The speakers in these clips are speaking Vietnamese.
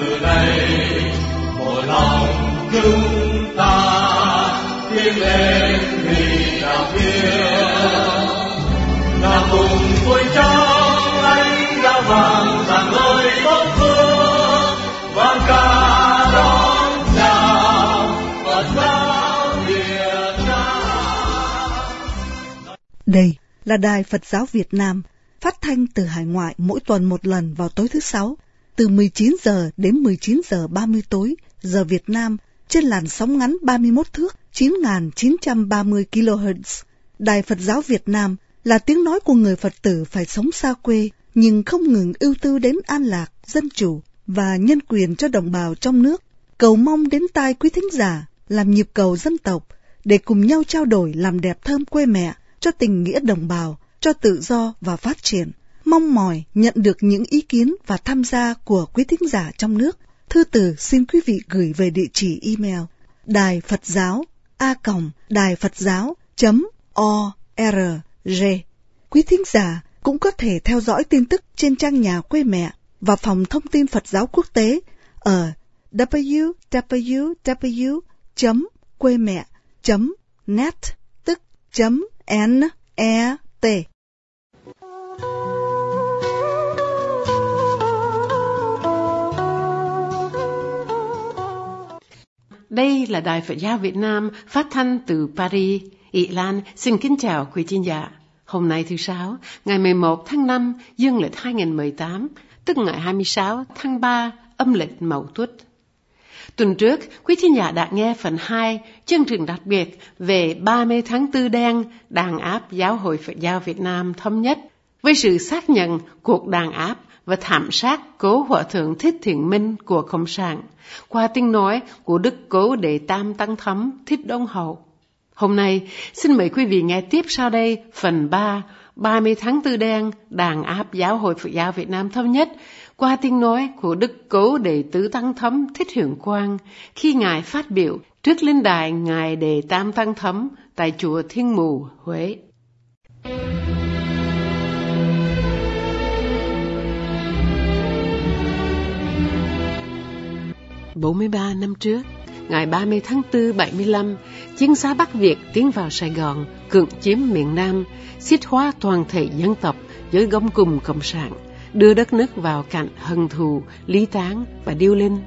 từ đây. Một lòng chúng ta tiến lên vì đạo kia. Là cùng vui trong ánh đã vàng rằng lời tốt phương vang ca đón chào Phật giáo Việt Nam. Đây là Đài Phật giáo Việt Nam, phát thanh từ hải ngoại mỗi tuần một lần vào tối thứ sáu, từ 19 giờ đến 19 giờ 30 tối, giờ Việt Nam, trên làn sóng ngắn 31 thước 9.930 kHz. Đài Phật giáo Việt Nam là tiếng nói của người Phật tử phải sống xa quê, nhưng không ngừng ưu tư đến an lạc, dân chủ và nhân quyền cho đồng bào trong nước. Cầu mong đến tai quý thính giả làm nhịp cầu dân tộc để cùng nhau trao đổi làm đẹp thơm quê mẹ cho tình nghĩa đồng bào, cho tự do và phát triển. Mong mỏi nhận được những ý kiến và tham gia của quý thính giả trong nước. Thư từ xin quý vị gửi về địa chỉ email đài Phật giáo a còng đài Phật giáo chấm o r g. Quý thính giả cũng có thể theo dõi tin tức trên trang nhà quê mẹ và phòng thông tin Phật giáo quốc tế ở www quê mẹ net Đây là Đài Phật giáo Việt Nam phát thanh từ Paris. Ý Lan xin kính chào quý khán giả. Hôm nay thứ Sáu, ngày 11 tháng 5, dương lịch 2018, tức ngày 26 tháng 3, âm lịch Mậu Tuất. Tuần trước, quý thính giả đã nghe phần 2 chương trình đặc biệt về 30 tháng Tư đen đàn áp Giáo hội Phật giáo Việt Nam thống nhất với sự xác nhận cuộc đàn áp và thảm sát cố hòa thượng Thích Thiện Minh của Cộng sản qua tiếng nói của Đức Cố Đệ Tam Tăng Thấm Thích Đông Hậu. Hôm nay, xin mời quý vị nghe tiếp sau đây phần 3 30 tháng Tư đen đàn áp Giáo hội Phật giáo Việt Nam thống nhất qua tiếng nói của Đức Cố Đệ Tứ Tăng Thấm Thích Hưởng Quang khi Ngài phát biểu trước linh đài Ngài Đệ Tam Tăng Thấm tại chùa Thiên Mù, Huế. 43 năm trước, ngày 30 tháng 4 75, chiến xá Bắc Việt tiến vào Sài Gòn, cưỡng chiếm miền Nam, xiết hóa toàn thể dân tộc với gông cùng cộng sản, đưa đất nước vào cạnh hận thù, lý tán và điêu linh.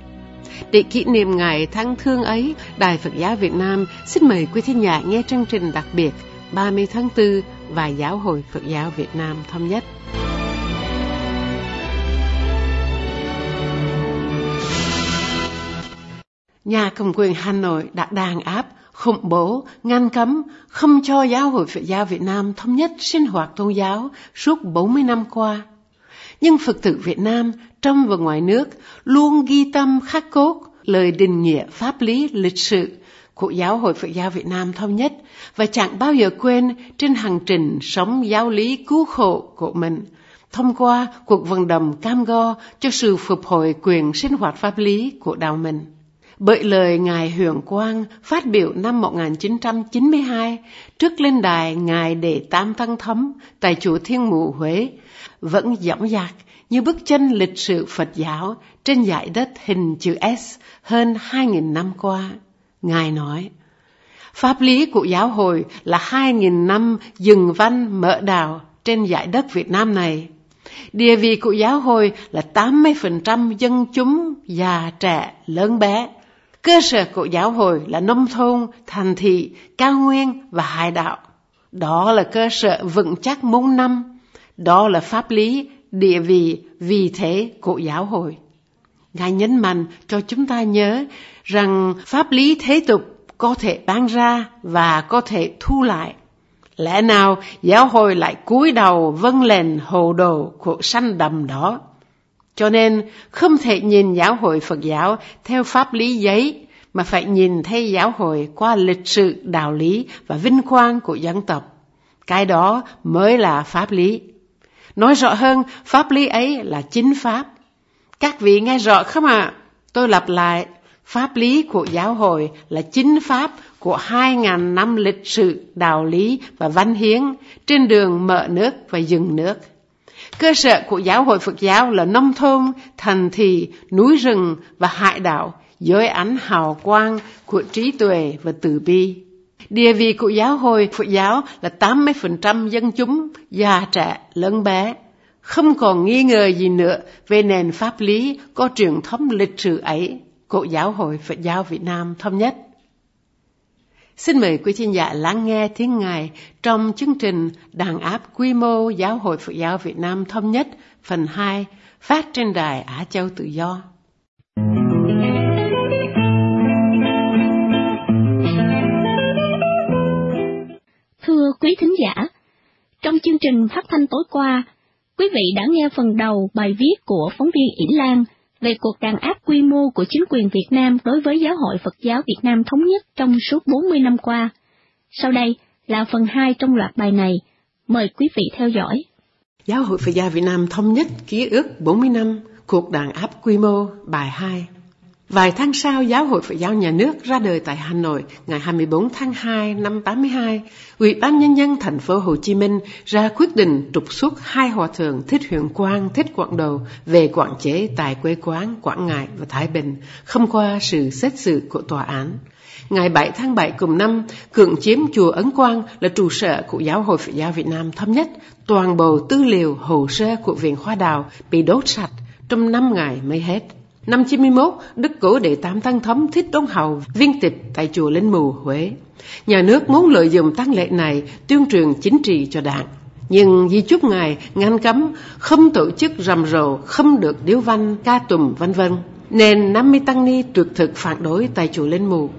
Để kỷ niệm ngày tháng thương ấy, Đài Phật giáo Việt Nam xin mời quý thính giả nghe chương trình đặc biệt 30 tháng 4 và Giáo hội Phật giáo Việt Nam thống nhất. Nhà cầm quyền Hà Nội đã đàn áp, khủng bố, ngăn cấm, không cho giáo hội Phật giáo Việt Nam thống nhất sinh hoạt tôn giáo suốt 40 năm qua. Nhưng Phật tử Việt Nam trong và ngoài nước luôn ghi tâm khắc cốt lời định nghĩa pháp lý lịch sử của Giáo hội Phật giáo Việt Nam thống nhất và chẳng bao giờ quên trên hành trình sống giáo lý cứu khổ của mình thông qua cuộc vận động cam go cho sự phục hồi quyền sinh hoạt pháp lý của đạo mình bởi lời Ngài Huyền Quang phát biểu năm 1992 trước lên đài Ngài Đệ Tam văn Thấm tại chùa Thiên Mụ Huế vẫn dõng dạc như bức chân lịch sử Phật giáo trên dải đất hình chữ S hơn 2.000 năm qua. Ngài nói, Pháp lý của giáo hội là 2.000 năm dừng văn mở đào trên dải đất Việt Nam này. Địa vị của giáo hội là 80% dân chúng, già, trẻ, lớn bé Cơ sở của giáo hội là nông thôn, thành thị, cao nguyên và hải đảo. Đó là cơ sở vững chắc muôn năm. Đó là pháp lý, địa vị, vị thế của giáo hội. Ngài nhấn mạnh cho chúng ta nhớ rằng pháp lý thế tục có thể bán ra và có thể thu lại. Lẽ nào giáo hội lại cúi đầu vâng lệnh hồ đồ của sanh đầm đó? Cho nên không thể nhìn giáo hội Phật giáo theo pháp lý giấy mà phải nhìn thấy giáo hội qua lịch sử đạo lý và vinh quang của dân tộc. Cái đó mới là pháp lý. Nói rõ hơn, pháp lý ấy là chính pháp. Các vị nghe rõ không ạ? À? Tôi lặp lại, pháp lý của giáo hội là chính pháp của hai ngàn năm lịch sử đạo lý và văn hiến trên đường mở nước và dừng nước. Cơ sở của giáo hội Phật giáo là nông thôn, thành thị, núi rừng và hải đảo, dưới ánh hào quang của trí tuệ và từ bi. Địa vị của giáo hội Phật giáo là 80% dân chúng, già trẻ, lớn bé. Không còn nghi ngờ gì nữa về nền pháp lý có truyền thống lịch sử ấy của giáo hội Phật giáo Việt Nam thống nhất. Xin mời quý thính giả lắng nghe tiếng Ngài trong chương trình Đàn áp quy mô Giáo hội Phật giáo Việt Nam thống nhất phần 2 phát trên đài Á Châu Tự Do. Thưa quý thính giả, trong chương trình phát thanh tối qua, quý vị đã nghe phần đầu bài viết của phóng viên Yển Lan về cuộc đàn áp quy mô của chính quyền Việt Nam đối với Giáo hội Phật giáo Việt Nam Thống nhất trong suốt 40 năm qua. Sau đây là phần 2 trong loạt bài này. Mời quý vị theo dõi. Giáo hội Phật giáo Việt Nam Thống nhất ký ức 40 năm cuộc đàn áp quy mô bài 2. Vài tháng sau, Giáo hội Phật giáo Nhà nước ra đời tại Hà Nội ngày 24 tháng 2 năm 82, Ủy ban Nhân dân thành phố Hồ Chí Minh ra quyết định trục xuất hai hòa thượng Thích Huyền Quang, Thích Quảng Đầu về quản chế tại quê quán Quảng Ngãi và Thái Bình, không qua sự xét xử của tòa án. Ngày 7 tháng 7 cùng năm, cưỡng chiếm chùa Ấn Quang là trụ sở của Giáo hội Phật giáo Việt Nam thấp nhất. Toàn bộ tư liệu, hồ sơ của Viện Khoa Đào bị đốt sạch trong 5 ngày mới hết. Năm 91, Đức Cố Đệ Tam Tăng Thấm Thích Đốn Hầu viên tịch tại chùa Linh Mù, Huế. Nhà nước muốn lợi dụng tăng lệ này tuyên truyền chính trị cho đảng. Nhưng di chúc ngài ngăn cấm không tổ chức rầm rộ, không được điếu văn, ca tùng vân vân. Nên 50 tăng ni tuyệt thực phản đối tại chùa Linh Mù.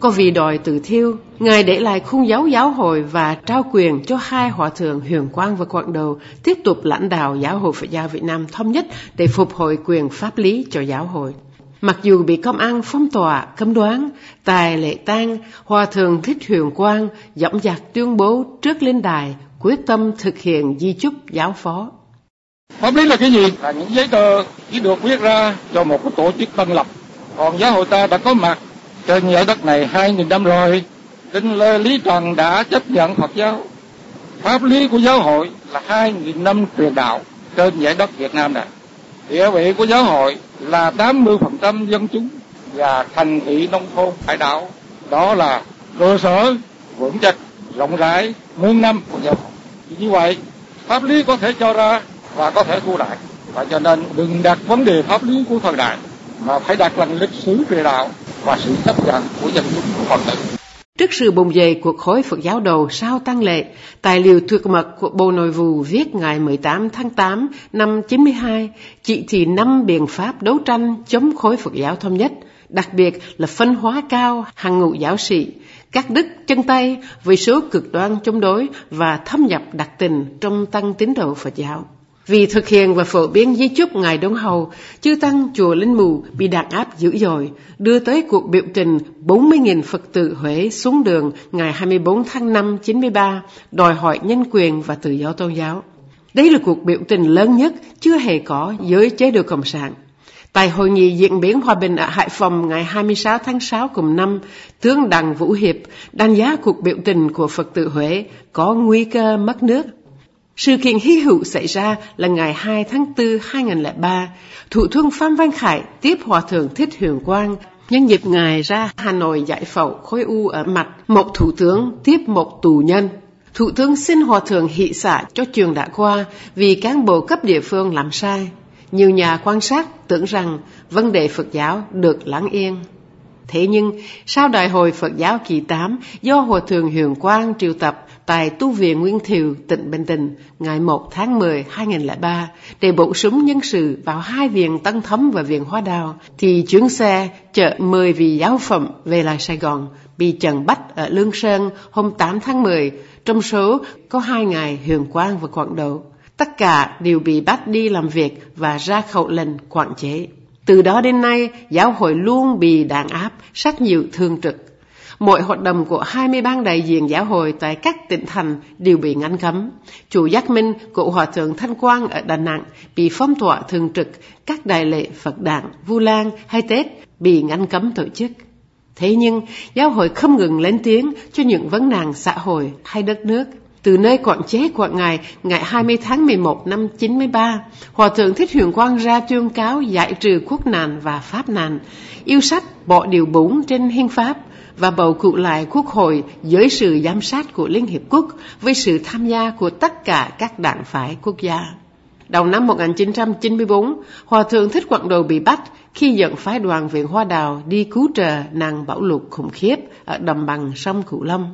Có vì đòi tự thiêu, Ngài để lại khung giáo giáo hội và trao quyền cho hai hòa thượng Huyền Quang và Quảng Đầu tiếp tục lãnh đạo giáo hội Phật giáo Việt Nam thống nhất để phục hồi quyền pháp lý cho giáo hội. Mặc dù bị công an phong tỏa, cấm đoán, tài lệ tang, hòa thượng Thích Huyền Quang dõng dạc tuyên bố trước lên đài quyết tâm thực hiện di chúc giáo phó. Pháp lý là cái gì? Là những giấy tờ chỉ được viết ra cho một cái tổ chức tân lập. Còn giáo hội ta đã có mặt trên giải đất này hai nghìn năm rồi Kinh Lê Lý Trần đã chấp nhận Phật giáo. Pháp lý của giáo hội là hai nghìn năm truyền đạo trên giải đất Việt Nam này. Địa vị của giáo hội là 80% dân chúng và thành thị nông thôn hải đảo. Đó là cơ sở vững chắc, rộng rãi, muôn năm của giáo hội. Như vậy, pháp lý có thể cho ra và có thể thu lại. Và cho nên đừng đặt vấn đề pháp lý của thời đại mà phải đặt là lịch sử truyền đạo và sự chấp nhận của dân chúng còn Phật tử. Trước sự bùng dậy của khối Phật giáo đầu sau tăng lệ, tài liệu thuộc mật của Bộ Nội vụ viết ngày 18 tháng 8 năm 92 chỉ thị năm biện pháp đấu tranh chống khối Phật giáo thống nhất, đặc biệt là phân hóa cao hàng ngũ giáo sĩ, các đức chân tay với số cực đoan chống đối và thâm nhập đặc tình trong tăng tín đồ Phật giáo. Vì thực hiện và phổ biến di chúc Ngài Đông Hầu, chư Tăng Chùa Linh Mù bị đàn áp dữ dội, đưa tới cuộc biểu tình 40.000 Phật tử Huế xuống đường ngày 24 tháng 5 93, đòi hỏi nhân quyền và tự do tôn giáo. Đây là cuộc biểu tình lớn nhất chưa hề có dưới chế độ Cộng sản. Tại hội nghị diễn biến hòa bình ở Hải Phòng ngày 26 tháng 6 cùng năm, tướng Đặng Vũ Hiệp đánh giá cuộc biểu tình của Phật tử Huế có nguy cơ mất nước sự kiện hy hữu xảy ra là ngày 2 tháng 4 2003, Thủ tướng Phan Văn Khải tiếp Hòa Thượng Thích Huyền Quang nhân dịp ngài ra Hà Nội giải phẫu khối u ở mặt, một thủ tướng tiếp một tù nhân. Thủ tướng xin Hòa Thượng hỷ xả cho trường đã qua vì cán bộ cấp địa phương làm sai. Nhiều nhà quan sát tưởng rằng vấn đề Phật giáo được lắng yên. Thế nhưng, sau đại hội Phật giáo kỳ 8 do Hòa Thượng Huyền Quang triệu tập tại Tu viện Nguyên Thiều, tỉnh Bình Định, ngày 1 tháng 10 2003 để bổ sung nhân sự vào hai viện Tân Thấm và viện Hoa Đào, thì chuyến xe chở 10 vị giáo phẩm về lại Sài Gòn bị trần bắt ở Lương Sơn hôm 8 tháng 10, trong số có hai ngày Huyền Quang và Quảng Độ. Tất cả đều bị bắt đi làm việc và ra khẩu lệnh quản chế. Từ đó đến nay, giáo hội luôn bị đàn áp, sát nhiều thương trực Mọi hoạt động của 20 ban đại diện giáo hội tại các tỉnh thành đều bị ngăn cấm. Chủ giác minh của Hòa Thượng Thanh Quang ở Đà Nẵng bị phong tỏa thường trực, các đại lễ Phật đản, Vu Lan hay Tết bị ngăn cấm tổ chức. Thế nhưng, giáo hội không ngừng lên tiếng cho những vấn nạn xã hội hay đất nước. từ nơi quản chế của Ngài ngày 20 tháng 11 năm 93, Hòa Thượng Thích Huyền Quang ra tuyên cáo giải trừ quốc nạn và pháp nạn, yêu sách bỏ điều 4 trên hiến pháp và bầu cử lại quốc hội dưới sự giám sát của Liên Hiệp Quốc với sự tham gia của tất cả các đảng phái quốc gia. Đầu năm 1994, Hòa Thượng Thích Quảng Đồ bị bắt khi dẫn phái đoàn viện Hoa Đào đi cứu trợ nàng bão lụt khủng khiếp ở đồng bằng sông Cửu Long.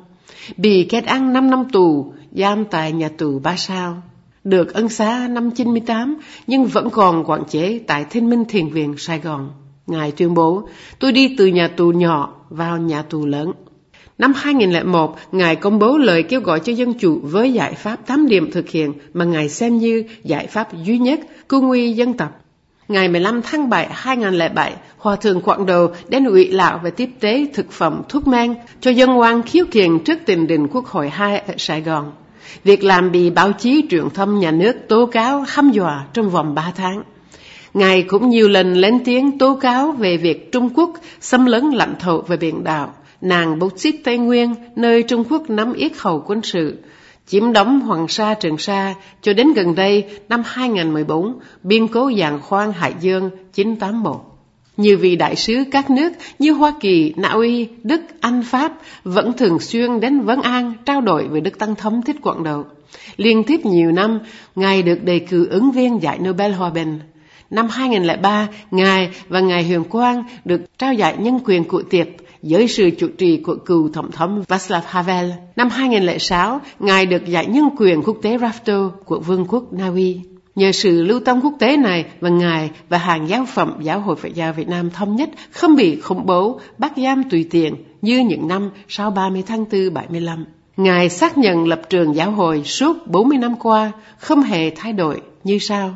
Bị kết án 5 năm tù, giam tại nhà tù Ba Sao. Được ân xá năm 98 nhưng vẫn còn quản chế tại Thiên Minh Thiền Viện Sài Gòn. Ngài tuyên bố, tôi đi từ nhà tù nhỏ vào nhà tù lớn. Năm 2001, Ngài công bố lời kêu gọi cho dân chủ với giải pháp 8 điểm thực hiện mà Ngài xem như giải pháp duy nhất cứu nguy dân tộc. Ngày 15 tháng 7 2007, Hòa Thượng Quảng Đầu đến ủy lão về tiếp tế thực phẩm thuốc men cho dân oan khiếu kiện trước tình đình Quốc hội 2 ở Sài Gòn. Việc làm bị báo chí truyền thông nhà nước tố cáo hăm dọa trong vòng 3 tháng. Ngài cũng nhiều lần lên tiếng tố cáo về việc Trung Quốc xâm lấn lãnh thổ về biển đảo, nàng bốc xít Tây Nguyên, nơi Trung Quốc nắm yết hầu quân sự, chiếm đóng Hoàng Sa Trường Sa cho đến gần đây năm 2014, biên cố giàn khoan Hải Dương 981. Nhiều vị đại sứ các nước như Hoa Kỳ, Na Uy, Đức, Anh, Pháp vẫn thường xuyên đến Vấn An trao đổi với Đức Tăng Thống Thích Quảng Đầu. Liên tiếp nhiều năm, Ngài được đề cử ứng viên giải Nobel Hòa Bình. Năm 2003, Ngài và Ngài Huyền Quang được trao giải nhân quyền cụ tiệp dưới sự chủ trì của cựu Tổng thống Václav Havel. Năm 2006, Ngài được giải nhân quyền quốc tế Rafto của Vương quốc Na Uy. Nhờ sự lưu tâm quốc tế này và Ngài và hàng giáo phẩm Giáo hội Phật giáo Việt Nam thống nhất không bị khủng bố, bắt giam tùy tiện như những năm sau 30 tháng 4 75. Ngài xác nhận lập trường giáo hội suốt 40 năm qua không hề thay đổi như sau.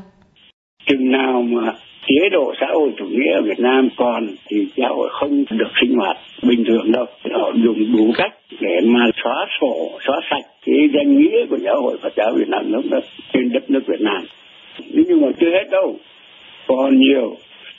Chừng nào mà chế độ xã hội chủ nghĩa ở Việt Nam còn thì xã hội không được sinh hoạt bình thường đâu. Họ dùng đủ cách để mà xóa sổ, xóa sạch cái danh nghĩa của giáo hội Phật giáo Việt Nam lúc đó trên đất nước Việt Nam. Nhưng mà chưa hết đâu. Còn nhiều.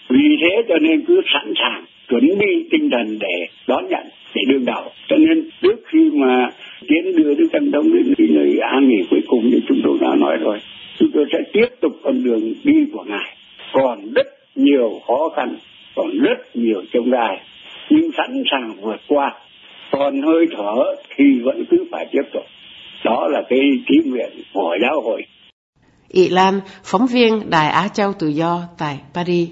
Vì thế cho nên cứ sẵn sàng chuẩn bị tinh thần để đón nhận, để đương đầu cho nên trước khi mà tiến đưa đức tăng đông đến cái nơi an nghỉ cuối cùng như chúng tôi đã nói rồi chúng tôi sẽ tiếp tục con đường đi của ngài còn rất nhiều khó khăn còn rất nhiều trông gai nhưng sẵn sàng vượt qua còn hơi thở thì vẫn cứ phải tiếp tục đó là cái ký nguyện của giáo hội Ị Lan, phóng viên Đài Á Châu Tự Do tại Paris.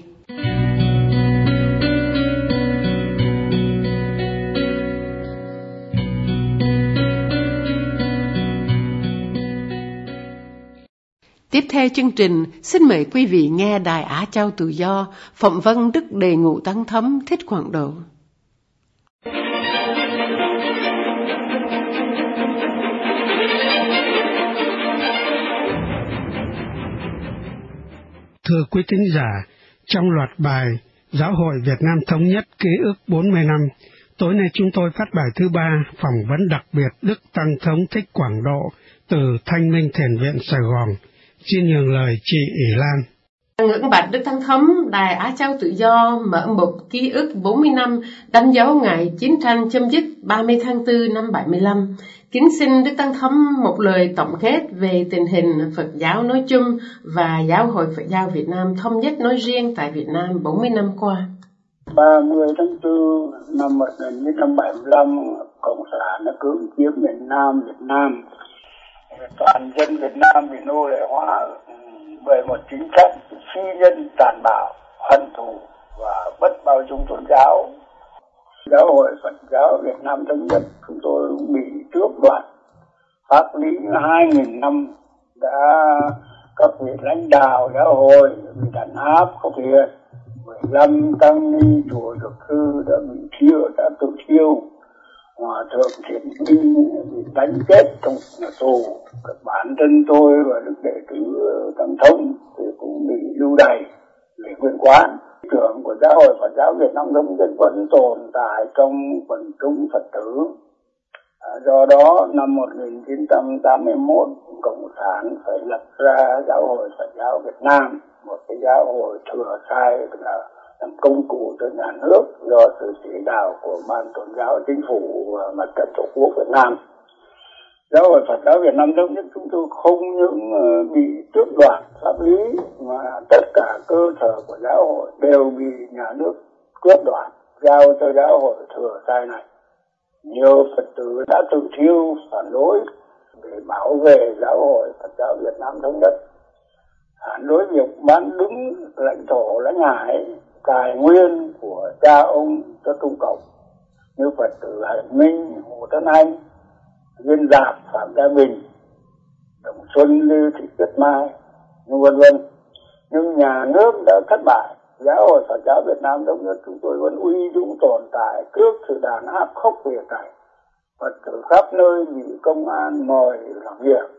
Tiếp theo chương trình, xin mời quý vị nghe Đài Á Châu Tự Do phỏng vấn Đức Đề Ngụ Tăng Thấm Thích Quảng Độ. Thưa quý tín giả, trong loạt bài Giáo hội Việt Nam Thống Nhất Ký ức 40 năm, tối nay chúng tôi phát bài thứ ba phỏng vấn đặc biệt Đức Tăng Thống Thích Quảng Độ từ Thanh Minh Thiền Viện Sài Gòn. Xin nhường lời chị ỷ Lan. Ngưỡng bạch Đức tăng Thống, Đài Á Châu Tự Do mở một ký ức 40 năm đánh dấu ngày chiến tranh chấm dứt 30 tháng 4 năm 75. Kính xin Đức Tăng thấm một lời tổng kết về tình hình Phật giáo nói chung và Giáo hội Phật giáo Việt Nam thống nhất nói riêng tại Việt Nam 40 năm qua. 30 tháng 4 năm 1975, Cộng sản đã cưỡng chiếm miền Nam Việt Nam. Toàn dân Việt Nam bị nô lệ hóa bởi một chính sách phi nhân tàn bạo, hận thù và bất bao dung tôn giáo. Giáo hội Phật giáo Việt Nam thống nhất, chúng tôi bị tước đoạt. Pháp lý hai nghìn năm đã các vị lãnh đạo giáo hội bị đàn áp, có liệt 15 tăng ni chùa được sư đã bị thiêu, đã tự thiêu. Hòa thượng thiện minh bị đánh chết trong nhà tù. Bản thân tôi và đức đệ tử tăng thông thì cũng bị lưu đày về nguyên quán trưởng của giáo hội Phật giáo Việt Nam Đông Kinh vẫn tồn tại trong quần chúng Phật tử. À, do đó năm 1981 cộng sản phải lập ra giáo hội Phật giáo Việt Nam một cái giáo hội thừa sai là làm công cụ cho nhà nước do sự chỉ đạo của ban tôn giáo chính phủ và mặt trận tổ quốc Việt Nam giáo hội Phật giáo Việt Nam thống nhất chúng tôi không những ờ, bị tước đoạt pháp lý mà tất cả cơ sở của giáo hội đều bị nhà nước cướp đoạt giao cho giáo hội thừa sai này. Nhiều phật tử đã tự thiêu phản đối để bảo vệ giáo hội Phật giáo Việt Nam thống nhất. Phản đối việc bán đứng lãnh thổ lãnh hải tài nguyên của cha ông cho Trung Cộng. Như Phật tử Hải Minh, Hồ Tấn Anh, Viên Giạp, Phạm Gia Bình, Đồng Xuân, Lưu Thị Tuyết Mai, vân vân. Nhưng nhà nước đã thất bại, giáo hội Phật giáo Việt Nam thống nhất chúng tôi vẫn uy dũng tồn tại trước sự đàn áp khốc liệt này. Phật tử khắp nơi bị công an mời làm việc,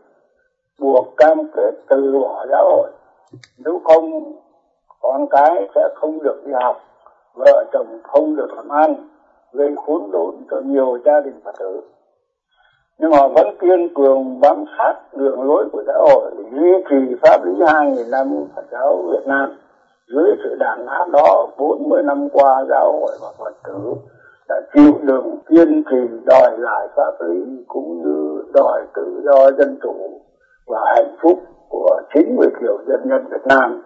buộc cam kết từ bỏ giáo hội. Nếu không, con cái sẽ không được đi học, vợ chồng không được làm ăn, gây khốn đốn cho nhiều gia đình Phật tử. Nhưng họ vẫn kiên cường bám sát đường lối của giáo hội duy trì pháp lý 2.000 năm Phật giáo Việt Nam. Dưới sự đàn áp đó, 40 năm qua giáo hội và Phật tử đã chịu đựng kiên trì đòi lại pháp lý cũng như đòi tự do dân chủ và hạnh phúc của 90 triệu dân nhân Việt Nam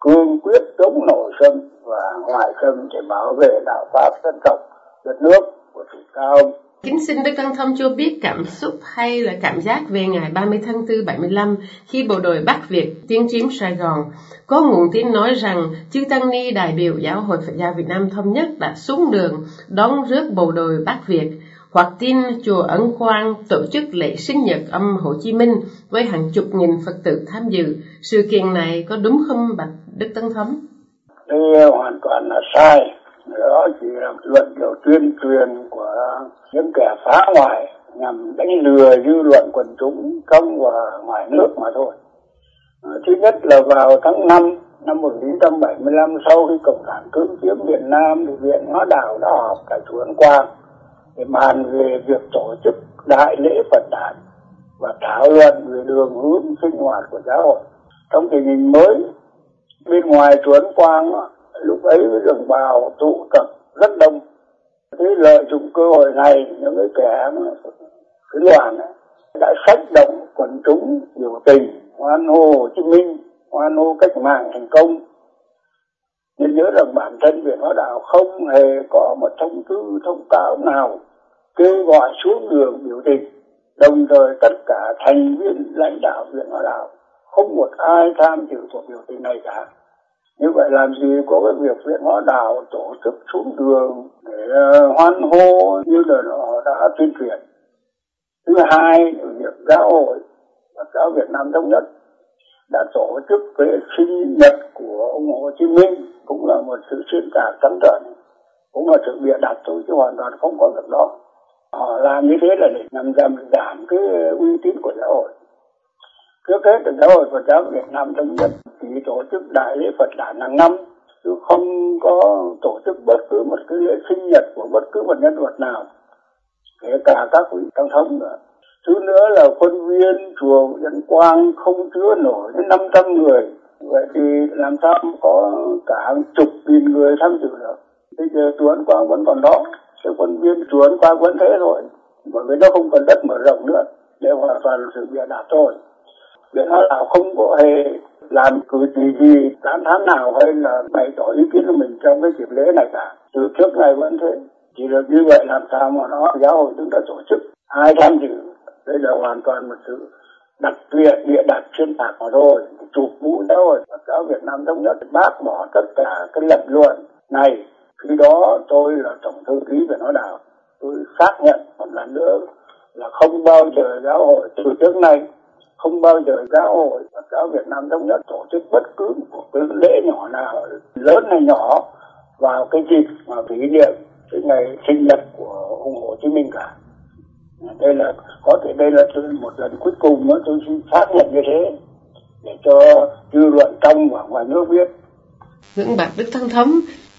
cương quyết chống nổi xâm và ngoại xâm để bảo vệ đạo pháp dân tộc đất nước của sự cao Kính xin Đức Tăng Thông cho biết cảm xúc hay là cảm giác về ngày 30 tháng 4 75 khi bộ đội Bắc Việt tiến chiếm Sài Gòn. Có nguồn tin nói rằng chư Tăng Ni đại biểu Giáo hội Phật giáo Việt Nam Thống nhất đã xuống đường đón rước bộ đội Bắc Việt, hoặc tin chùa Ấn Quang tổ chức lễ sinh nhật âm Hồ Chí Minh với hàng chục nghìn Phật tử tham dự. Sự kiện này có đúng không, bạch Đức Tăng Thống? Đây ờ, hoàn toàn là sai đó chỉ là luận điều tuyên truyền của những kẻ phá hoại nhằm đánh lừa dư luận quần chúng trong và ngoài nước mà thôi. Ờ, thứ nhất là vào tháng 5 năm 1975 sau khi Cộng sản cưỡng chiếm miền Nam thì Viện Hóa Đạo đã họp tại chùa Ấn Quang để bàn về việc tổ chức đại lễ Phật đản và thảo luận về đường hướng sinh hoạt của giáo hội. Trong tình hình mới, bên ngoài chùa Ấn Quang lúc ấy với đồng bào tụ tập rất đông. Thế lợi dụng cơ hội này những cái kẻ cái đoàn ấy, đã sách động quần chúng biểu tình hoan hô Hồ Chí Minh hoan hô cách mạng thành công. Nên nhớ rằng bản thân Việt hóa đạo không hề có một thông tư thông cáo nào kêu gọi xuống đường biểu tình. Đồng thời tất cả thành viên lãnh đạo viện hóa đạo không một ai tham dự cuộc biểu tình này cả như vậy làm gì có cái việc viện hóa đào tổ chức xuống đường để ờ, hoan hô như là họ đã tuyên truyền? Thứ hai việc giáo hội, và giáo Việt Nam thống nhất đã tổ chức cái sinh nhật của ông Hồ Chí Minh, cũng là một sự xuyên tạc trắng trợn cũng là sự bịa đặt thôi, chứ hoàn toàn không có việc đó. Họ làm như thế là để nhằm giảm giảm cái uy tín của giáo hội trước hết là giáo hội Phật giáo Việt Nam thống nhất chỉ tổ chức đại lễ Phật đản hàng năm, chứ không có tổ chức bất cứ một cái lễ sinh nhật của bất cứ một nhân vật nào, kể cả các vị tăng thống nữa. Thứ nữa là khuôn viên chùa Dân Quang không chứa nổi đến 500 người. Vậy thì làm sao có cả hàng chục nghìn người tham dự được? Bây giờ chùa Ấn Quang vẫn còn đó cái khuôn viên chùa Ấn Quang vẫn thế rồi bởi vì nó không còn đất mở rộng nữa, để hoàn toàn sự bịa đặt thôi để nó là không có hề làm cử chỉ gì tán thán nào hay là bày tỏ ý kiến của mình trong cái dịp lễ này cả. Từ trước này vẫn thế. Chỉ được như vậy làm sao mà nó, giáo hội chúng ta tổ chức ai tham dự đây là hoàn toàn một sự đặt biệt địa đặt xuyên tạc mà thôi. Chụp mũ giáo hội, Phật giáo Việt Nam thống nhất, bác bỏ tất cả cái lập luận này. Khi đó tôi là tổng thư ký về nó đạo. Tôi xác nhận một lần nữa là không bao giờ giáo hội từ trước nay không bao giờ giáo hội Phật giáo Việt Nam thống nhất tổ chức bất cứ một cái lễ nhỏ nào, lớn hay nhỏ, vào cái dịp mà kỷ niệm cái ngày sinh nhật của ông Hồ Chí Minh cả. Đây là, có thể đây là một lần cuối cùng nữa tôi xin xác nhận như thế, để cho dư luận trong và ngoài nước biết. Ngưỡng bạc đức thăng thống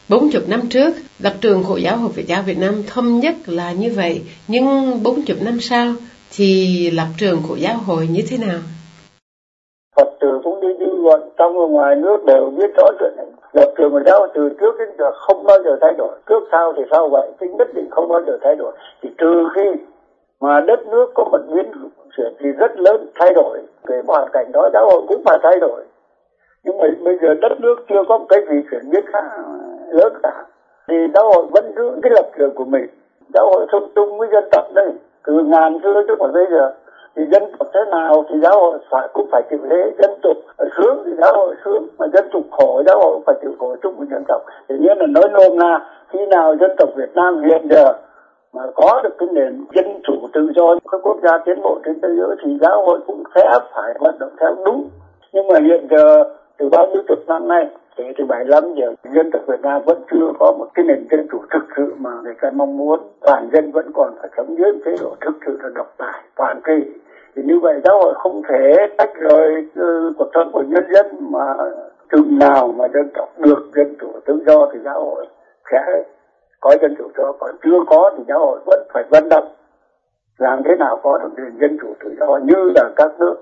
bốn chục năm trước, lập trường hội giáo hội Phật giáo Việt Nam thống nhất là như vậy. Nhưng bốn chục năm sau thì lập trường của giáo hội như thế nào? Phật tử cũng đi dư luận, trong và ngoài nước đều biết rõ chuyện này. Lập trường của giáo từ trước đến giờ không bao giờ thay đổi. Trước sau thì sao vậy? tính nhất định không bao giờ thay đổi. Thì trừ khi mà đất nước có một biến chuyển thì rất lớn thay đổi cái hoàn cảnh đó giáo hội cũng phải thay đổi nhưng mà bây giờ đất nước chưa có một cái gì chuyển biến khá lớn cả thì giáo hội vẫn giữ cái lập trường của mình giáo hội sống chung với dân tộc đây từ ngàn xưa chứ còn bây giờ, thì dân tộc thế nào thì giáo hội phải, cũng phải chịu thế dân tộc sướng thì giáo hội sướng mà dân tộc khổ giáo hội cũng phải chịu khổ chung với dân tộc. Thì nghĩa là nói nôm na, khi nào dân tộc Việt Nam hiện giờ mà có được cái nền dân chủ tự do, các quốc gia tiến bộ trên thế giới, thì giáo hội cũng sẽ phải hoạt động theo đúng. Nhưng mà hiện giờ, từ bao nhiêu chục năm nay thì bài lắm giờ dân tộc Việt Nam vẫn chưa có một cái nền dân chủ thực sự mà người ta mong muốn. Toàn dân vẫn còn phải sống dưới chế độ thực sự là độc tài toàn kỳ. Thì như vậy giáo hội không thể tách rời uh, cuộc sống của nhân dân mà chừng nào mà dân tộc được dân chủ tự do thì giáo hội sẽ có dân chủ cho còn chưa có thì giáo hội vẫn phải vận động. Làm thế nào có được nền dân chủ tự do như là các nước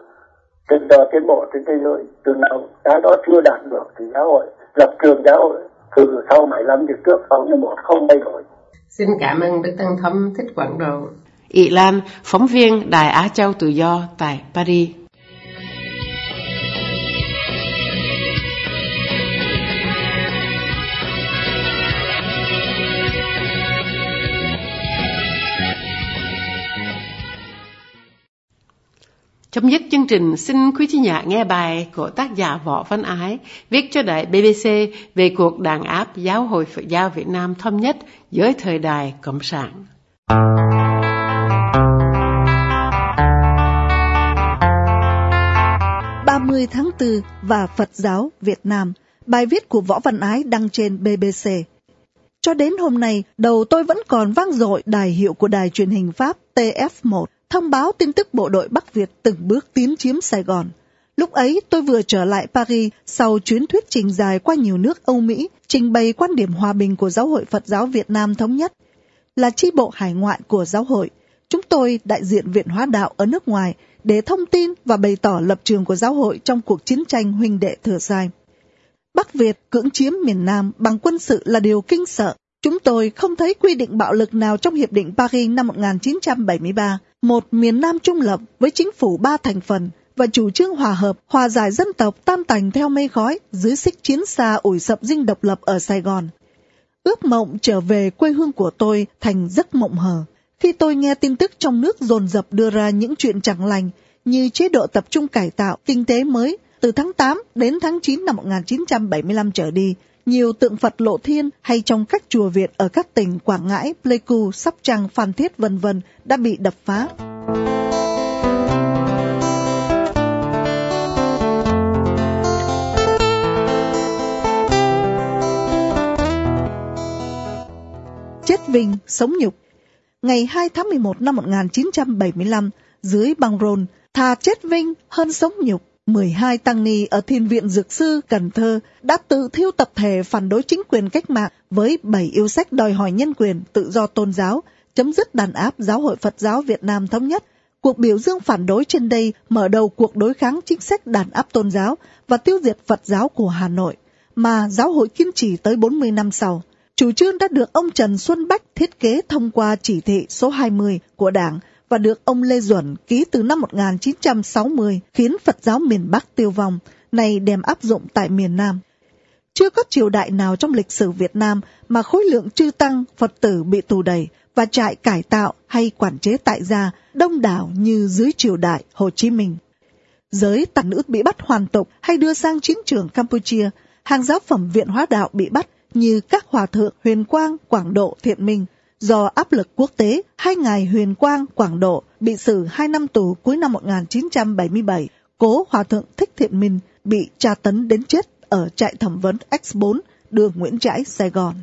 từng đó tiến bộ trên thế giới từ nào cái đó chưa đạt được thì giáo hội lập trường giáo hội từ sau 75 năm trước sau như một không thay đổi xin cảm ơn đức tăng thống thích quảng độ Ị Lan, phóng viên Đài Á Châu Tự Do tại Paris. Chấm dứt chương trình, xin quý thính giả nghe bài của tác giả Võ Văn Ái viết cho đài BBC về cuộc đàn áp Giáo hội Phật giáo Việt Nam thống nhất dưới thời đại Cộng sản. 30 tháng 4 và Phật giáo Việt Nam, bài viết của Võ Văn Ái đăng trên BBC. Cho đến hôm nay, đầu tôi vẫn còn vang dội đài hiệu của đài truyền hình Pháp TF1 thông báo tin tức bộ đội Bắc Việt từng bước tiến chiếm Sài Gòn. Lúc ấy tôi vừa trở lại Paris sau chuyến thuyết trình dài qua nhiều nước Âu Mỹ, trình bày quan điểm hòa bình của Giáo hội Phật giáo Việt Nam thống nhất. Là chi bộ hải ngoại của giáo hội, chúng tôi đại diện Viện Hóa Đạo ở nước ngoài để thông tin và bày tỏ lập trường của giáo hội trong cuộc chiến tranh huynh đệ thừa sai. Bắc Việt cưỡng chiếm miền Nam bằng quân sự là điều kinh sợ. Chúng tôi không thấy quy định bạo lực nào trong Hiệp định Paris năm 1973, một miền Nam trung lập với chính phủ ba thành phần và chủ trương hòa hợp, hòa giải dân tộc tan tành theo mây khói dưới xích chiến xa ủi sập dinh độc lập ở Sài Gòn. Ước mộng trở về quê hương của tôi thành giấc mộng hờ. Khi tôi nghe tin tức trong nước dồn dập đưa ra những chuyện chẳng lành như chế độ tập trung cải tạo kinh tế mới từ tháng 8 đến tháng 9 năm 1975 trở đi, nhiều tượng Phật lộ thiên hay trong các chùa Việt ở các tỉnh Quảng Ngãi, Pleiku, Sóc Trăng, Phan Thiết vân vân đã bị đập phá. Chết vinh, sống nhục ngày 2 tháng 11 năm 1975, dưới băng rôn, thà chết vinh hơn sống nhục. 12 tăng ni ở Thiên viện Dược Sư, Cần Thơ đã tự thiêu tập thể phản đối chính quyền cách mạng với 7 yêu sách đòi hỏi nhân quyền, tự do tôn giáo, chấm dứt đàn áp Giáo hội Phật giáo Việt Nam thống nhất. Cuộc biểu dương phản đối trên đây mở đầu cuộc đối kháng chính sách đàn áp tôn giáo và tiêu diệt Phật giáo của Hà Nội, mà giáo hội kiên trì tới 40 năm sau. Chủ trương đã được ông Trần Xuân Bách thiết kế thông qua chỉ thị số 20 của Đảng và được ông Lê Duẩn ký từ năm 1960 khiến Phật giáo miền Bắc tiêu vong, này đem áp dụng tại miền Nam. Chưa có triều đại nào trong lịch sử Việt Nam mà khối lượng chư tăng, Phật tử bị tù đầy và trại cải tạo hay quản chế tại gia đông đảo như dưới triều đại Hồ Chí Minh. Giới tàn nữ bị bắt hoàn tục hay đưa sang chiến trường Campuchia, hàng giáo phẩm viện hóa đạo bị bắt như các hòa thượng Huyền Quang, Quảng Độ, Thiện Minh. Do áp lực quốc tế, hai ngài Huyền Quang, Quảng Độ bị xử hai năm tù cuối năm 1977. Cố hòa thượng Thích Thiện Minh bị tra tấn đến chết ở trại thẩm vấn X4, đường Nguyễn Trãi, Sài Gòn.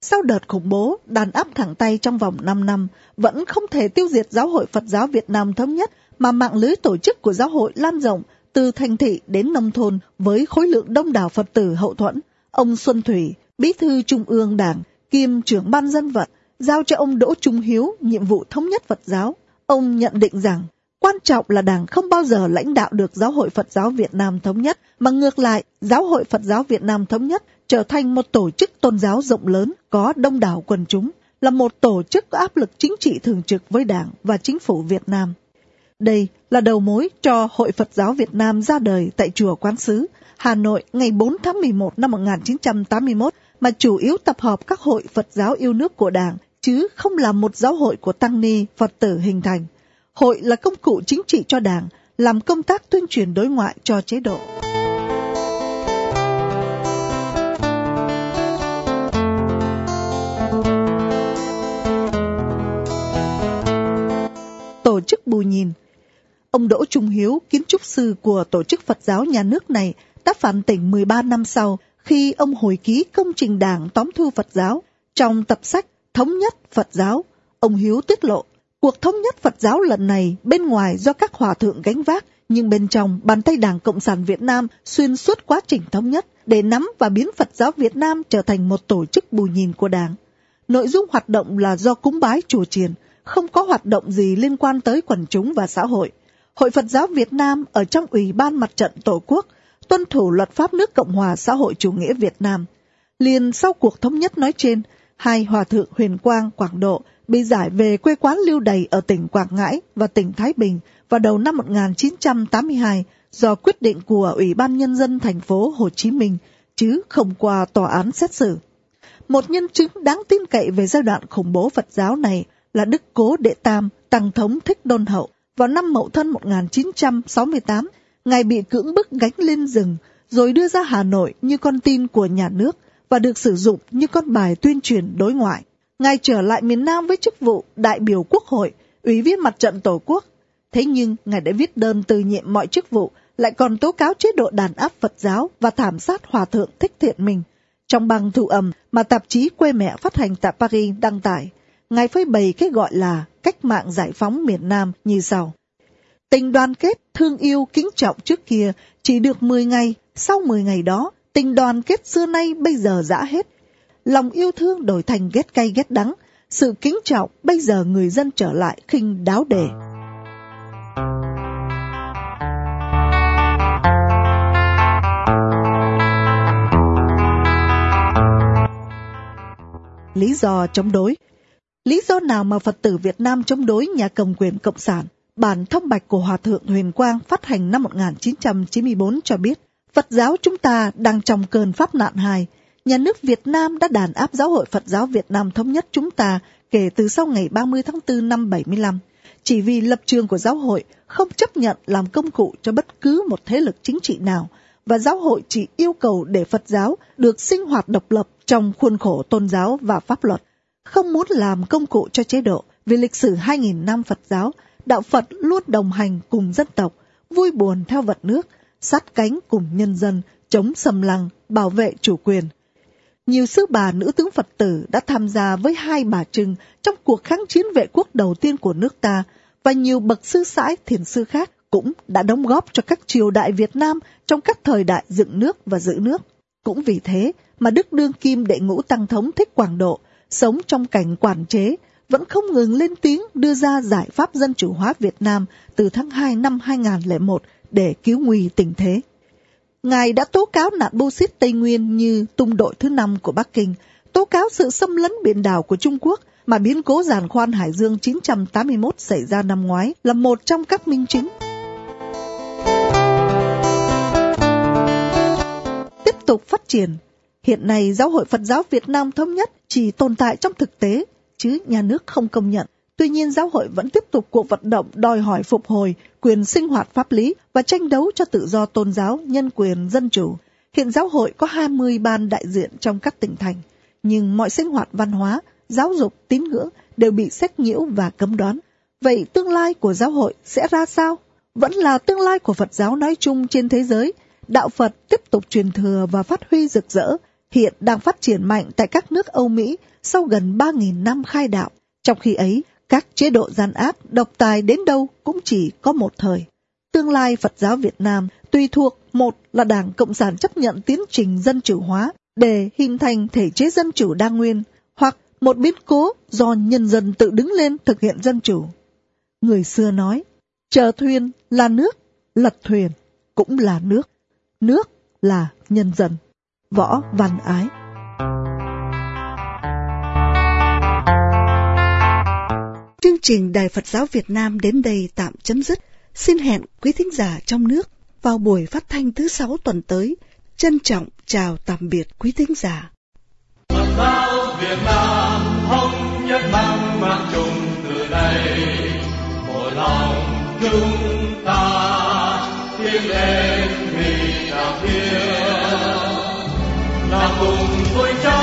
Sau đợt khủng bố, đàn áp thẳng tay trong vòng 5 năm vẫn không thể tiêu diệt Giáo hội Phật giáo Việt Nam thống nhất mà mạng lưới tổ chức của giáo hội lan rộng từ thành thị đến nông thôn với khối lượng đông đảo Phật tử hậu thuẫn. Ông Xuân Thủy, bí thư Trung ương Đảng, kiêm trưởng ban dân vận, giao cho ông Đỗ Trung Hiếu nhiệm vụ thống nhất Phật giáo. Ông nhận định rằng, quan trọng là Đảng không bao giờ lãnh đạo được Giáo hội Phật giáo Việt Nam thống nhất, mà ngược lại, Giáo hội Phật giáo Việt Nam thống nhất trở thành một tổ chức tôn giáo rộng lớn, có đông đảo quần chúng, là một tổ chức có áp lực chính trị thường trực với Đảng và chính phủ Việt Nam. Đây là đầu mối cho Hội Phật giáo Việt Nam ra đời tại Chùa Quán Sứ, Hà Nội ngày 4 tháng 11 năm 1981 mà chủ yếu tập hợp các hội Phật giáo yêu nước của Đảng, chứ không là một giáo hội của Tăng Ni, Phật tử hình thành. Hội là công cụ chính trị cho Đảng, làm công tác tuyên truyền đối ngoại cho chế độ. Tổ chức Bù Nhìn Ông Đỗ Trung Hiếu, kiến trúc sư của tổ chức Phật giáo nhà nước này, đã phản tỉnh 13 năm sau khi ông hồi ký công trình đảng tóm thu Phật giáo. Trong tập sách Thống nhất Phật giáo, ông Hiếu tiết lộ, cuộc thống nhất Phật giáo lần này bên ngoài do các hòa thượng gánh vác, nhưng bên trong bàn tay Đảng Cộng sản Việt Nam xuyên suốt quá trình thống nhất để nắm và biến Phật giáo Việt Nam trở thành một tổ chức bù nhìn của Đảng. Nội dung hoạt động là do cúng bái chùa chiền, không có hoạt động gì liên quan tới quần chúng và xã hội. Hội Phật giáo Việt Nam ở trong Ủy ban Mặt trận Tổ quốc tuân thủ luật pháp nước Cộng hòa xã hội chủ nghĩa Việt Nam. Liền sau cuộc thống nhất nói trên, hai hòa thượng Huyền Quang, Quảng Độ bị giải về quê quán lưu đày ở tỉnh Quảng Ngãi và tỉnh Thái Bình vào đầu năm 1982 do quyết định của Ủy ban Nhân dân thành phố Hồ Chí Minh, chứ không qua tòa án xét xử. Một nhân chứng đáng tin cậy về giai đoạn khủng bố Phật giáo này là Đức Cố Đệ Tam, Tăng Thống Thích Đôn Hậu. Vào năm Mậu Thân 1968, Ngài bị cưỡng bức gánh lên rừng, rồi đưa ra Hà Nội như con tin của nhà nước và được sử dụng như con bài tuyên truyền đối ngoại. Ngài trở lại miền Nam với chức vụ đại biểu quốc hội, ủy viên mặt trận tổ quốc. Thế nhưng, Ngài đã viết đơn từ nhiệm mọi chức vụ, lại còn tố cáo chế độ đàn áp Phật giáo và thảm sát hòa thượng thích thiện mình. Trong băng thu âm mà tạp chí quê mẹ phát hành tại Paris đăng tải, Ngài phơi bày cái gọi là cách mạng giải phóng miền Nam như sau. Tình đoàn kết, thương yêu, kính trọng trước kia chỉ được 10 ngày, sau 10 ngày đó, tình đoàn kết xưa nay bây giờ dã hết. Lòng yêu thương đổi thành ghét cay ghét đắng, sự kính trọng bây giờ người dân trở lại khinh đáo đề. Lý do chống đối Lý do nào mà Phật tử Việt Nam chống đối nhà cầm quyền Cộng sản? Bản thông bạch của Hòa Thượng Huyền Quang phát hành năm 1994 cho biết, Phật giáo chúng ta đang trong cơn pháp nạn hài. Nhà nước Việt Nam đã đàn áp giáo hội Phật giáo Việt Nam thống nhất chúng ta kể từ sau ngày 30 tháng 4 năm 75. Chỉ vì lập trường của giáo hội không chấp nhận làm công cụ cho bất cứ một thế lực chính trị nào, và giáo hội chỉ yêu cầu để Phật giáo được sinh hoạt độc lập trong khuôn khổ tôn giáo và pháp luật, không muốn làm công cụ cho chế độ vì lịch sử 2.000 năm Phật giáo đạo Phật luôn đồng hành cùng dân tộc, vui buồn theo vật nước, sát cánh cùng nhân dân, chống xâm lăng, bảo vệ chủ quyền. Nhiều sư bà nữ tướng Phật tử đã tham gia với hai bà Trưng trong cuộc kháng chiến vệ quốc đầu tiên của nước ta, và nhiều bậc sư sãi thiền sư khác cũng đã đóng góp cho các triều đại Việt Nam trong các thời đại dựng nước và giữ nước. Cũng vì thế mà Đức Đương Kim đệ ngũ Tăng Thống Thích Quảng Độ sống trong cảnh quản chế vẫn không ngừng lên tiếng đưa ra giải pháp dân chủ hóa Việt Nam từ tháng 2 năm 2001 để cứu nguy tình thế. Ngài đã tố cáo nạn bô xít Tây Nguyên như tung đội thứ năm của Bắc Kinh, tố cáo sự xâm lấn biển đảo của Trung Quốc mà biến cố giàn khoan Hải Dương 981 xảy ra năm ngoái là một trong các minh chứng. Tiếp tục phát triển, hiện nay Giáo hội Phật giáo Việt Nam Thống Nhất chỉ tồn tại trong thực tế chứ nhà nước không công nhận. Tuy nhiên giáo hội vẫn tiếp tục cuộc vận động đòi hỏi phục hồi quyền sinh hoạt pháp lý và tranh đấu cho tự do tôn giáo, nhân quyền, dân chủ. Hiện giáo hội có 20 ban đại diện trong các tỉnh thành, nhưng mọi sinh hoạt văn hóa, giáo dục, tín ngưỡng đều bị sách nhiễu và cấm đoán. Vậy tương lai của giáo hội sẽ ra sao? Vẫn là tương lai của Phật giáo nói chung trên thế giới. Đạo Phật tiếp tục truyền thừa và phát huy rực rỡ, hiện đang phát triển mạnh tại các nước Âu Mỹ sau gần 3.000 năm khai đạo. Trong khi ấy, các chế độ gian áp, độc tài đến đâu cũng chỉ có một thời. Tương lai Phật giáo Việt Nam tùy thuộc một là Đảng Cộng sản chấp nhận tiến trình dân chủ hóa để hình thành thể chế dân chủ đa nguyên, hoặc một biến cố do nhân dân tự đứng lên thực hiện dân chủ. Người xưa nói, chờ thuyền là nước, lật thuyền cũng là nước, nước là nhân dân. Võ Văn Ái chương trình Đài Phật giáo Việt Nam đến đây tạm chấm dứt. Xin hẹn quý thính giả trong nước vào buổi phát thanh thứ sáu tuần tới. Trân trọng chào tạm biệt quý thính giả. Phật giáo Việt Nam không nhất mang mang chung từ nay một lòng chúng ta thiên lên vì đạo thiên là cùng tôi trong